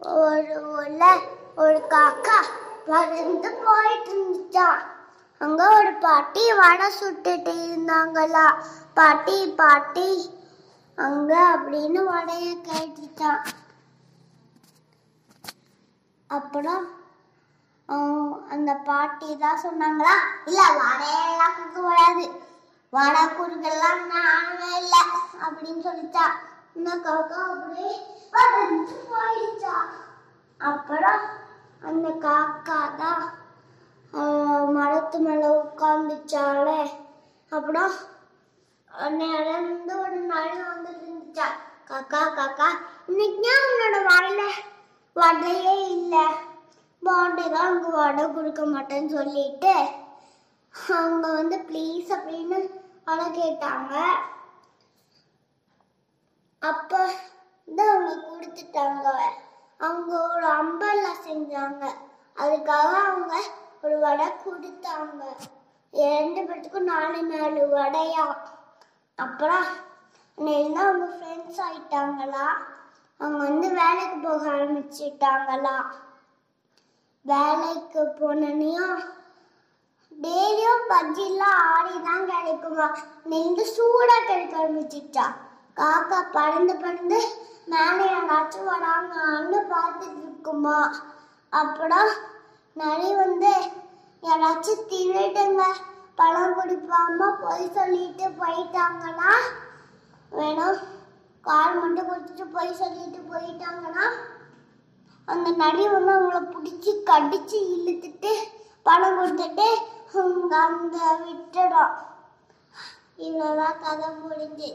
ஒரு ஊர்ல ஒரு காக்கா பறந்து போயிட்டு இருந்துச்சான் அங்க ஒரு பாட்டி வடை சுட்டுட்டு இருந்தாங்களா. பாட்டி பாட்டி அங்க அப்படின்னு வடைய கேட்டுச்சான் அப்புறம் அந்த பாட்டி தான் சொன்னாங்களா இல்ல வடையெல்லாம் கொடுக்க கூடாது. வடை குறுக்கெல்லாம் நானே இல்லை அப்படின்னு சொல்லிச்சா இந்த காக்கா அப்படியே பறந்து போயிடுச்சா அப்புறம் அந்த காக்கா தான் மரத்து மேலே உட்காந்துச்சாலே அப்புறம் நடந்து ஒரு நாள் வந்துட்டு இருந்துச்சா காக்கா காக்கா இன்னைக்கு ஏன் உன்னோட வாயில வடையே இல்லை? பாண்டே தான் உங்க வடை கொடுக்க மாட்டேன்னு சொல்லிட்டு அவங்க வந்து ப்ளீஸ் அப்படின்னு வடை கேட்டாங்க. அப்போ தான் அவங்க கொடுத்துட்டாங்க. அவங்க ஒரு அம்பெல்லாம் செஞ்சாங்க. அதுக்காக அவங்க ஒரு வடை கொடுத்தாங்க. ரெண்டு பேர்த்துக்கும் நாலு நாலு வடையா. அப்புறம் நெல்லை அவங்க ஃப்ரெண்ட்ஸ் ஆயிட்டாங்களா? அவங்க வந்து வேலைக்கு போக ஆரம்பிச்சிட்டாங்களா? வேலைக்கு போனனையும் டெய்லியும் பஜ்ஜிலாம் ஆடி தான் கிடைக்குமா நெஞ்சு சூடாக கிடைக்க ஆரம்பிச்சிட்டா. காக்கா பறந்து பறந்து மேலே யாராச்சும் வராங்கன்னு பார்த்துட்டு இருக்குமா அப்புறம் நரி வந்து யாராச்சும் திருடுங்க பணம் கொடுப்பாம பொய் சொல்லிட்டு போயிட்டாங்கன்னா வேணும் கால் மட்டும் கொடுத்துட்டு பொய் சொல்லிட்டு போயிட்டாங்கன்னா அந்த நரி வந்து அவங்கள பிடிச்சி கடிச்சு இழுத்துட்டு பணம் கொடுத்துட்டு அவங்க விட்டுடும். இவ்வளோதான் கதை முடிஞ்சு